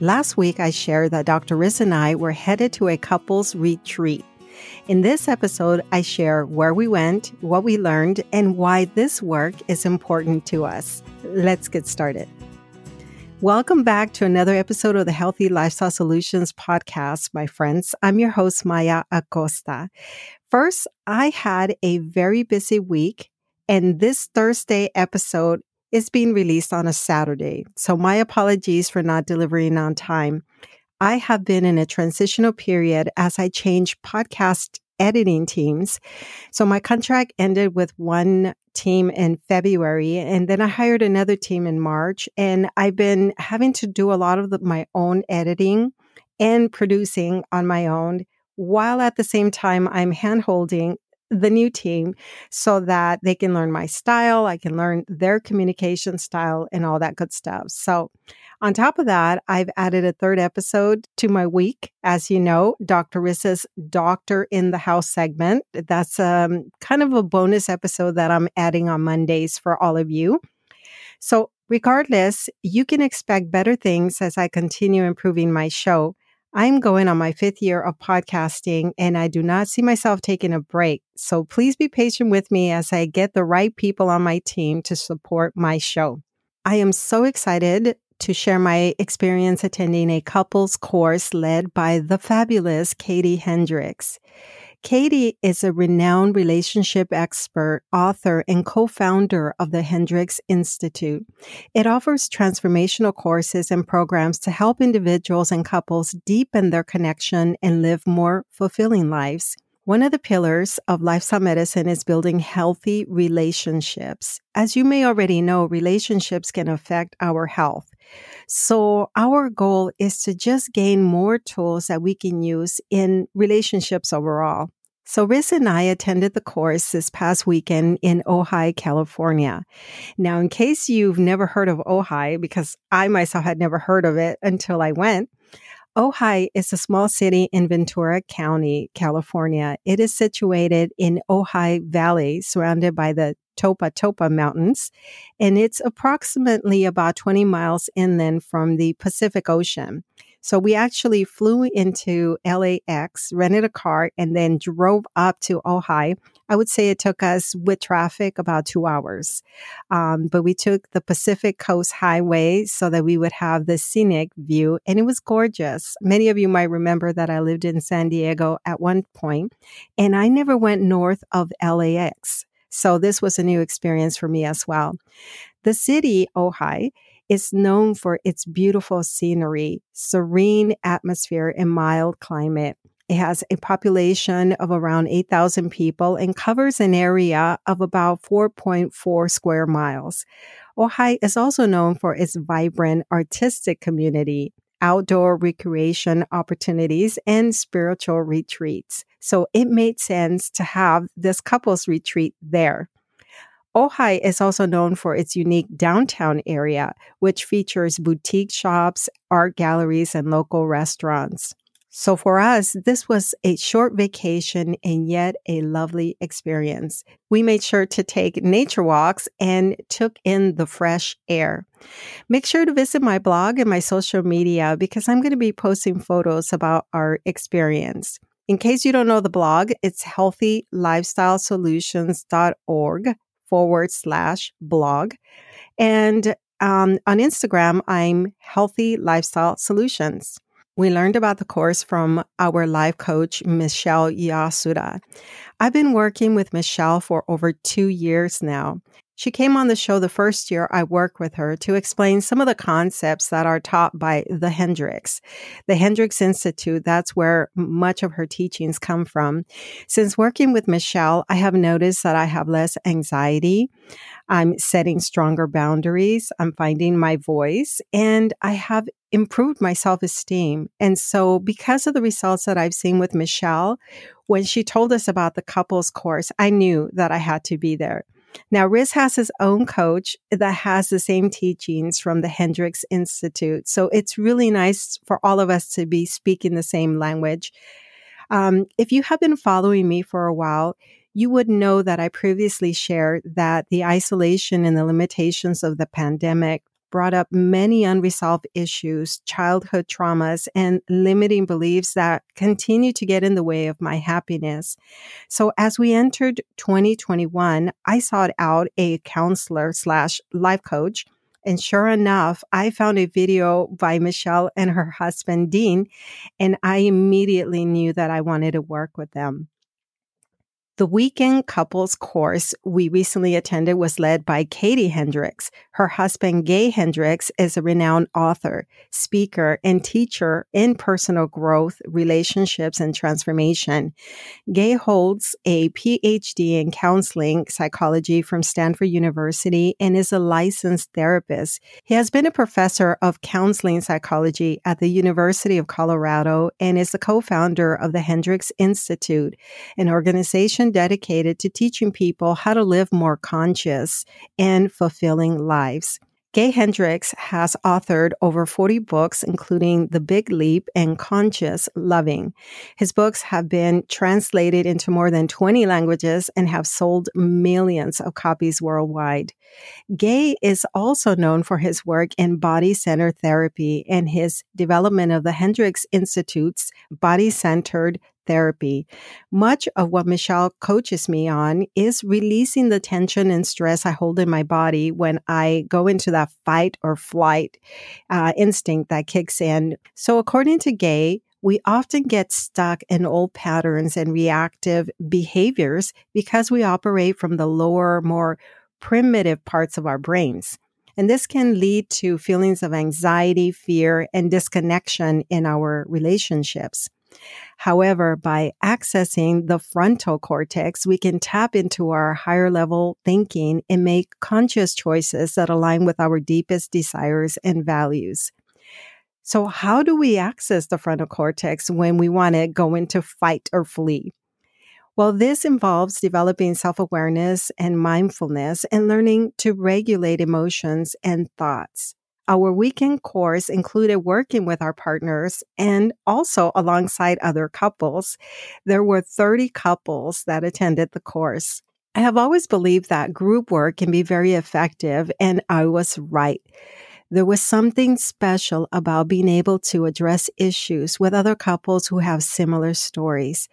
Last week, I shared that Dr. Riz and I were headed to a couples retreat. In this episode, I share where we went, what we learned, and why this work is important to us. Let's get started. Welcome back to another episode of the Healthy Lifestyle Solutions podcast, my friends. I'm your host, Maya Acosta. First, I had a very busy week, and this Thursday episode is being released on a Saturday. So my apologies for not delivering on time. I have been in a transitional period as I change podcast editing teams. So my contract ended with one team in February and then I hired another team in March and I've been having to do a lot of the, my own editing and producing on my own while at the same time I'm handholding the new team so that they can learn my style, I can learn their communication style and all that good stuff. So, on top of that, I've added a third episode to my week. As you know, Dr. Riz's Doctor in the House segment. That's um, kind of a bonus episode that I'm adding on Mondays for all of you. So, regardless, you can expect better things as I continue improving my show. I'm going on my fifth year of podcasting and I do not see myself taking a break. So please be patient with me as I get the right people on my team to support my show. I am so excited to share my experience attending a couples course led by the fabulous Katie Hendricks. Katie is a renowned relationship expert, author, and co-founder of the Hendricks Institute. It offers transformational courses and programs to help individuals and couples deepen their connection and live more fulfilling lives. One of the pillars of lifestyle medicine is building healthy relationships. As you may already know, relationships can affect our health. So our goal is to just gain more tools that we can use in relationships overall. So Riz and I attended the course this past weekend in Ojai, California. Now, in case you've never heard of Ojai, because I myself had never heard of it until I went, Ojai is a small city in Ventura County, California. It is situated in Ojai Valley, surrounded by the Topa Topa Mountains, and it's approximately about 20 miles inland from the Pacific Ocean. So we actually flew into LAX, rented a car, and then drove up to Ojai. I would say it took us with traffic about two hours. Um, but we took the Pacific Coast Highway so that we would have the scenic view, and it was gorgeous. Many of you might remember that I lived in San Diego at one point, and I never went north of LAX. So this was a new experience for me as well. The city, Ojai, is known for its beautiful scenery, serene atmosphere, and mild climate. It has a population of around 8,000 people and covers an area of about 4.4 square miles. Ojai is also known for its vibrant artistic community, outdoor recreation opportunities, and spiritual retreats. So it made sense to have this couples retreat there. Ojai is also known for its unique downtown area, which features boutique shops, art galleries, and local restaurants. So for us, this was a short vacation and yet a lovely experience. We made sure to take nature walks and took in the fresh air. Make sure to visit my blog and my social media because I'm going to be posting photos about our experience. In case you don't know the blog, it's healthylifestylesolutions.org forward slash blog. And um, on Instagram, I'm Healthy Lifestyle Solutions. We learned about the course from our life coach, Michelle Yasuda. I've been working with Michelle for over two years now. She came on the show the first year I worked with her to explain some of the concepts that are taught by the Hendricks. The Hendricks Institute, that's where much of her teachings come from. Since working with Michelle, I have noticed that I have less anxiety. I'm setting stronger boundaries. I'm finding my voice and I have improved my self esteem. And so because of the results that I've seen with Michelle, when she told us about the couples course, I knew that I had to be there. Now, Riz has his own coach that has the same teachings from the Hendricks Institute. So it's really nice for all of us to be speaking the same language. Um, if you have been following me for a while, you would know that I previously shared that the isolation and the limitations of the pandemic brought up many unresolved issues, childhood traumas, and limiting beliefs that continue to get in the way of my happiness. So as we entered 2021, I sought out a counselor slash life coach. And sure enough, I found a video by Michelle and her husband, Dean, and I immediately knew that I wanted to work with them. The weekend couples course we recently attended was led by Katie Hendricks. Her husband, Gay Hendricks, is a renowned author, speaker, and teacher in personal growth, relationships, and transformation. Gay holds a PhD in counseling psychology from Stanford University and is a licensed therapist. He has been a professor of counseling psychology at the University of Colorado and is the co-founder of the Hendricks Institute, an organization dedicated to teaching people how to live more conscious and fulfilling lives. Gay Hendricks has authored over 40 books, including The Big Leap and Conscious Loving. His books have been translated into more than 20 languages and have sold millions of copies worldwide. Gay is also known for his work in body centered therapy and his development of the Hendricks Institute's body centered therapy. Much of what Michelle coaches me on is releasing the tension and stress I hold in my body when I go into that fight or flight uh, instinct that kicks in. So, according to Gay, we often get stuck in old patterns and reactive behaviors because we operate from the lower, more primitive parts of our brains. And this can lead to feelings of anxiety, fear, and disconnection in our relationships. However, by accessing the frontal cortex, we can tap into our higher level thinking and make conscious choices that align with our deepest desires and values. So, how do we access the frontal cortex when we want to go into fight or flee? Well, this involves developing self awareness and mindfulness and learning to regulate emotions and thoughts. Our weekend course included working with our partners and also alongside other couples. There were 30 couples that attended the course. I have always believed that group work can be very effective, and I was right. There was something special about being able to address issues with other couples who have similar stories.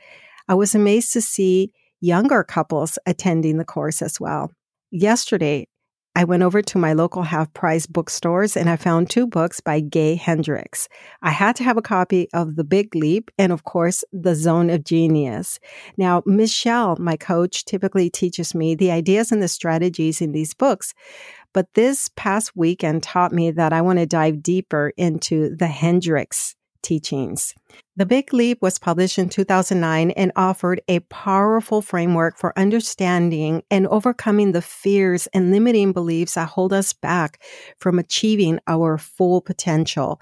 I was amazed to see younger couples attending the course as well. Yesterday, I went over to my local half price bookstores and I found two books by Gay Hendricks. I had to have a copy of The Big Leap and, of course, The Zone of Genius. Now, Michelle, my coach, typically teaches me the ideas and the strategies in these books. But this past weekend taught me that I want to dive deeper into the Hendricks teachings. The Big Leap was published in 2009 and offered a powerful framework for understanding and overcoming the fears and limiting beliefs that hold us back from achieving our full potential.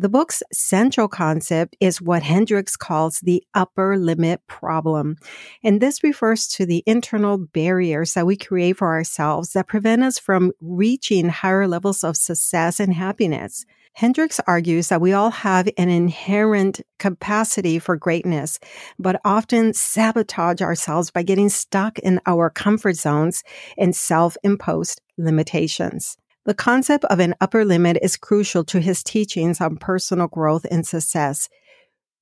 The book's central concept is what Hendricks calls the upper limit problem. And this refers to the internal barriers that we create for ourselves that prevent us from reaching higher levels of success and happiness. Hendricks argues that we all have an inherent capacity for greatness, but often sabotage ourselves by getting stuck in our comfort zones and self-imposed limitations. The concept of an upper limit is crucial to his teachings on personal growth and success.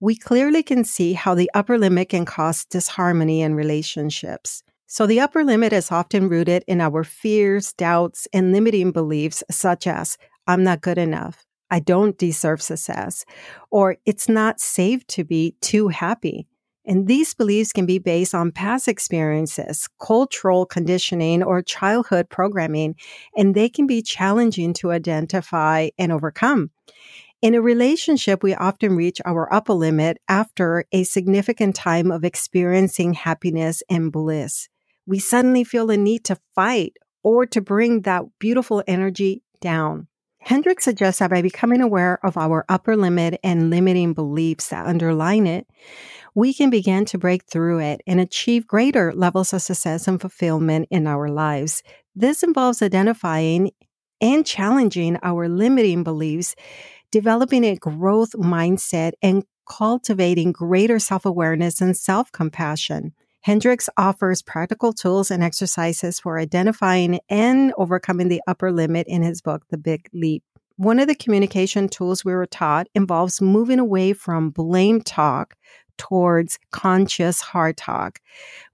We clearly can see how the upper limit can cause disharmony in relationships. So the upper limit is often rooted in our fears, doubts, and limiting beliefs such as, I'm not good enough. I don't deserve success, or it's not safe to be too happy. And these beliefs can be based on past experiences, cultural conditioning, or childhood programming, and they can be challenging to identify and overcome. In a relationship, we often reach our upper limit after a significant time of experiencing happiness and bliss. We suddenly feel the need to fight or to bring that beautiful energy down. Hendricks suggests that by becoming aware of our upper limit and limiting beliefs that underline it, we can begin to break through it and achieve greater levels of success and fulfillment in our lives. This involves identifying and challenging our limiting beliefs, developing a growth mindset, and cultivating greater self awareness and self compassion. Hendricks offers practical tools and exercises for identifying and overcoming the upper limit in his book, The Big Leap. One of the communication tools we were taught involves moving away from blame talk towards conscious heart talk.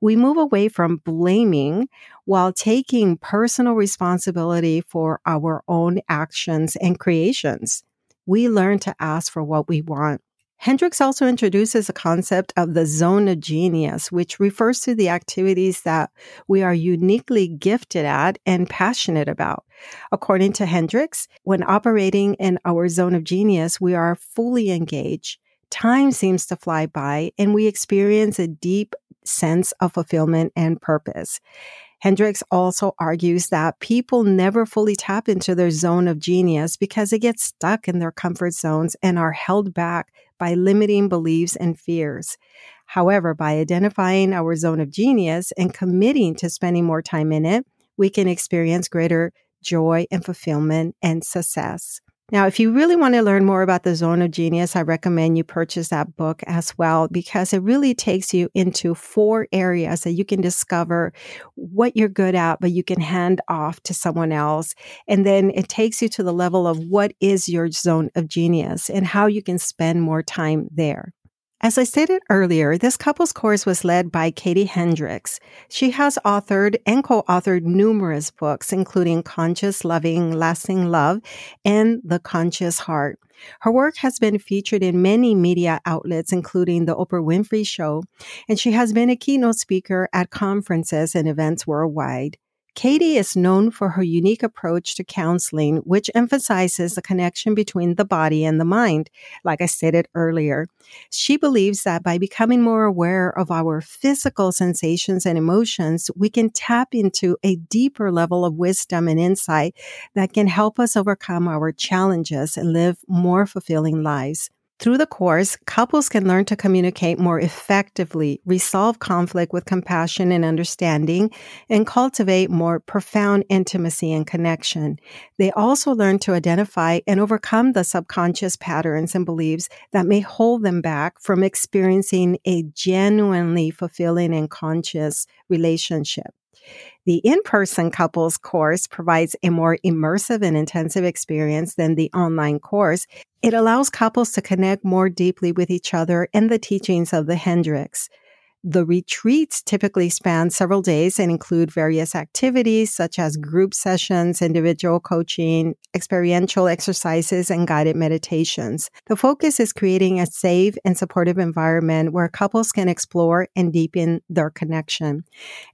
We move away from blaming while taking personal responsibility for our own actions and creations. We learn to ask for what we want. Hendricks also introduces a concept of the zone of genius, which refers to the activities that we are uniquely gifted at and passionate about. According to Hendricks, when operating in our zone of genius, we are fully engaged. Time seems to fly by and we experience a deep sense of fulfillment and purpose. Hendricks also argues that people never fully tap into their zone of genius because they get stuck in their comfort zones and are held back by limiting beliefs and fears. However, by identifying our zone of genius and committing to spending more time in it, we can experience greater joy and fulfillment and success. Now, if you really want to learn more about the zone of genius, I recommend you purchase that book as well because it really takes you into four areas that you can discover what you're good at, but you can hand off to someone else. And then it takes you to the level of what is your zone of genius and how you can spend more time there. As I stated earlier, this couples course was led by Katie Hendricks. She has authored and co-authored numerous books, including Conscious Loving Lasting Love and The Conscious Heart. Her work has been featured in many media outlets, including The Oprah Winfrey Show, and she has been a keynote speaker at conferences and events worldwide. Katie is known for her unique approach to counseling, which emphasizes the connection between the body and the mind, like I stated earlier. She believes that by becoming more aware of our physical sensations and emotions, we can tap into a deeper level of wisdom and insight that can help us overcome our challenges and live more fulfilling lives. Through the course, couples can learn to communicate more effectively, resolve conflict with compassion and understanding, and cultivate more profound intimacy and connection. They also learn to identify and overcome the subconscious patterns and beliefs that may hold them back from experiencing a genuinely fulfilling and conscious relationship. The in-person couples course provides a more immersive and intensive experience than the online course. It allows couples to connect more deeply with each other and the teachings of the Hendricks. The retreats typically span several days and include various activities such as group sessions, individual coaching, experiential exercises, and guided meditations. The focus is creating a safe and supportive environment where couples can explore and deepen their connection.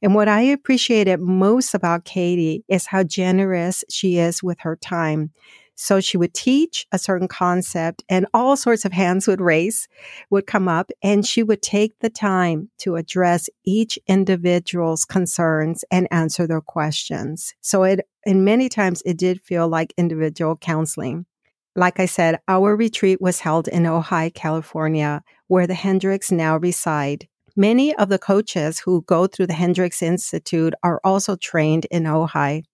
And what I appreciated most about Katie is how generous she is with her time. So she would teach a certain concept and all sorts of hands would raise, would come up and she would take the time to address each individual's concerns and answer their questions. So it, and many times it did feel like individual counseling. Like I said, our retreat was held in Ojai, California, where the Hendricks now reside. Many of the coaches who go through the Hendricks Institute are also trained in Ojai.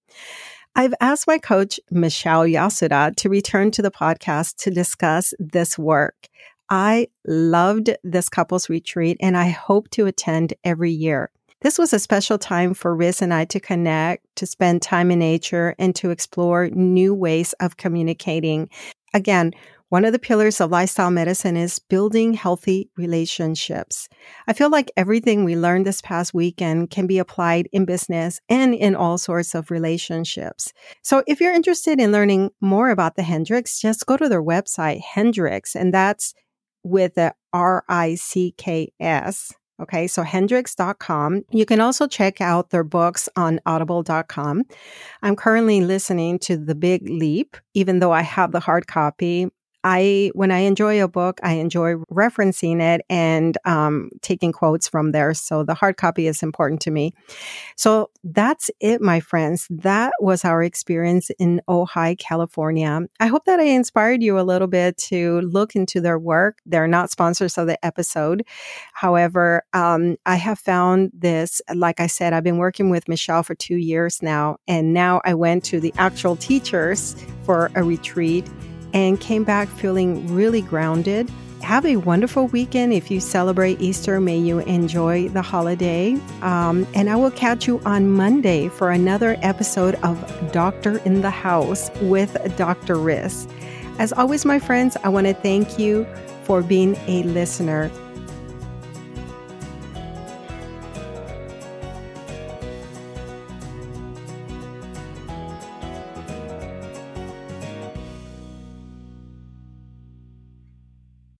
I've asked my coach, Michelle Yasuda, to return to the podcast to discuss this work. I loved this couples retreat and I hope to attend every year. This was a special time for Riz and I to connect, to spend time in nature, and to explore new ways of communicating. Again, one of the pillars of lifestyle medicine is building healthy relationships. I feel like everything we learned this past weekend can be applied in business and in all sorts of relationships. So if you're interested in learning more about the Hendricks, just go to their website, Hendricks, and that's with the R I C K S. Okay, so hendricks.com. You can also check out their books on audible.com. I'm currently listening to The Big Leap, even though I have the hard copy. I, when I enjoy a book, I enjoy referencing it and um, taking quotes from there. So the hard copy is important to me. So that's it, my friends. That was our experience in Ojai, California. I hope that I inspired you a little bit to look into their work. They're not sponsors of the episode. However, um, I have found this, like I said, I've been working with Michelle for two years now. And now I went to the actual teachers for a retreat and came back feeling really grounded have a wonderful weekend. If you celebrate Easter, may you enjoy the holiday. Um, and I will catch you on Monday for another episode of Doctor in the House with Dr. Riz. As always, my friends, I want to thank you for being a listener.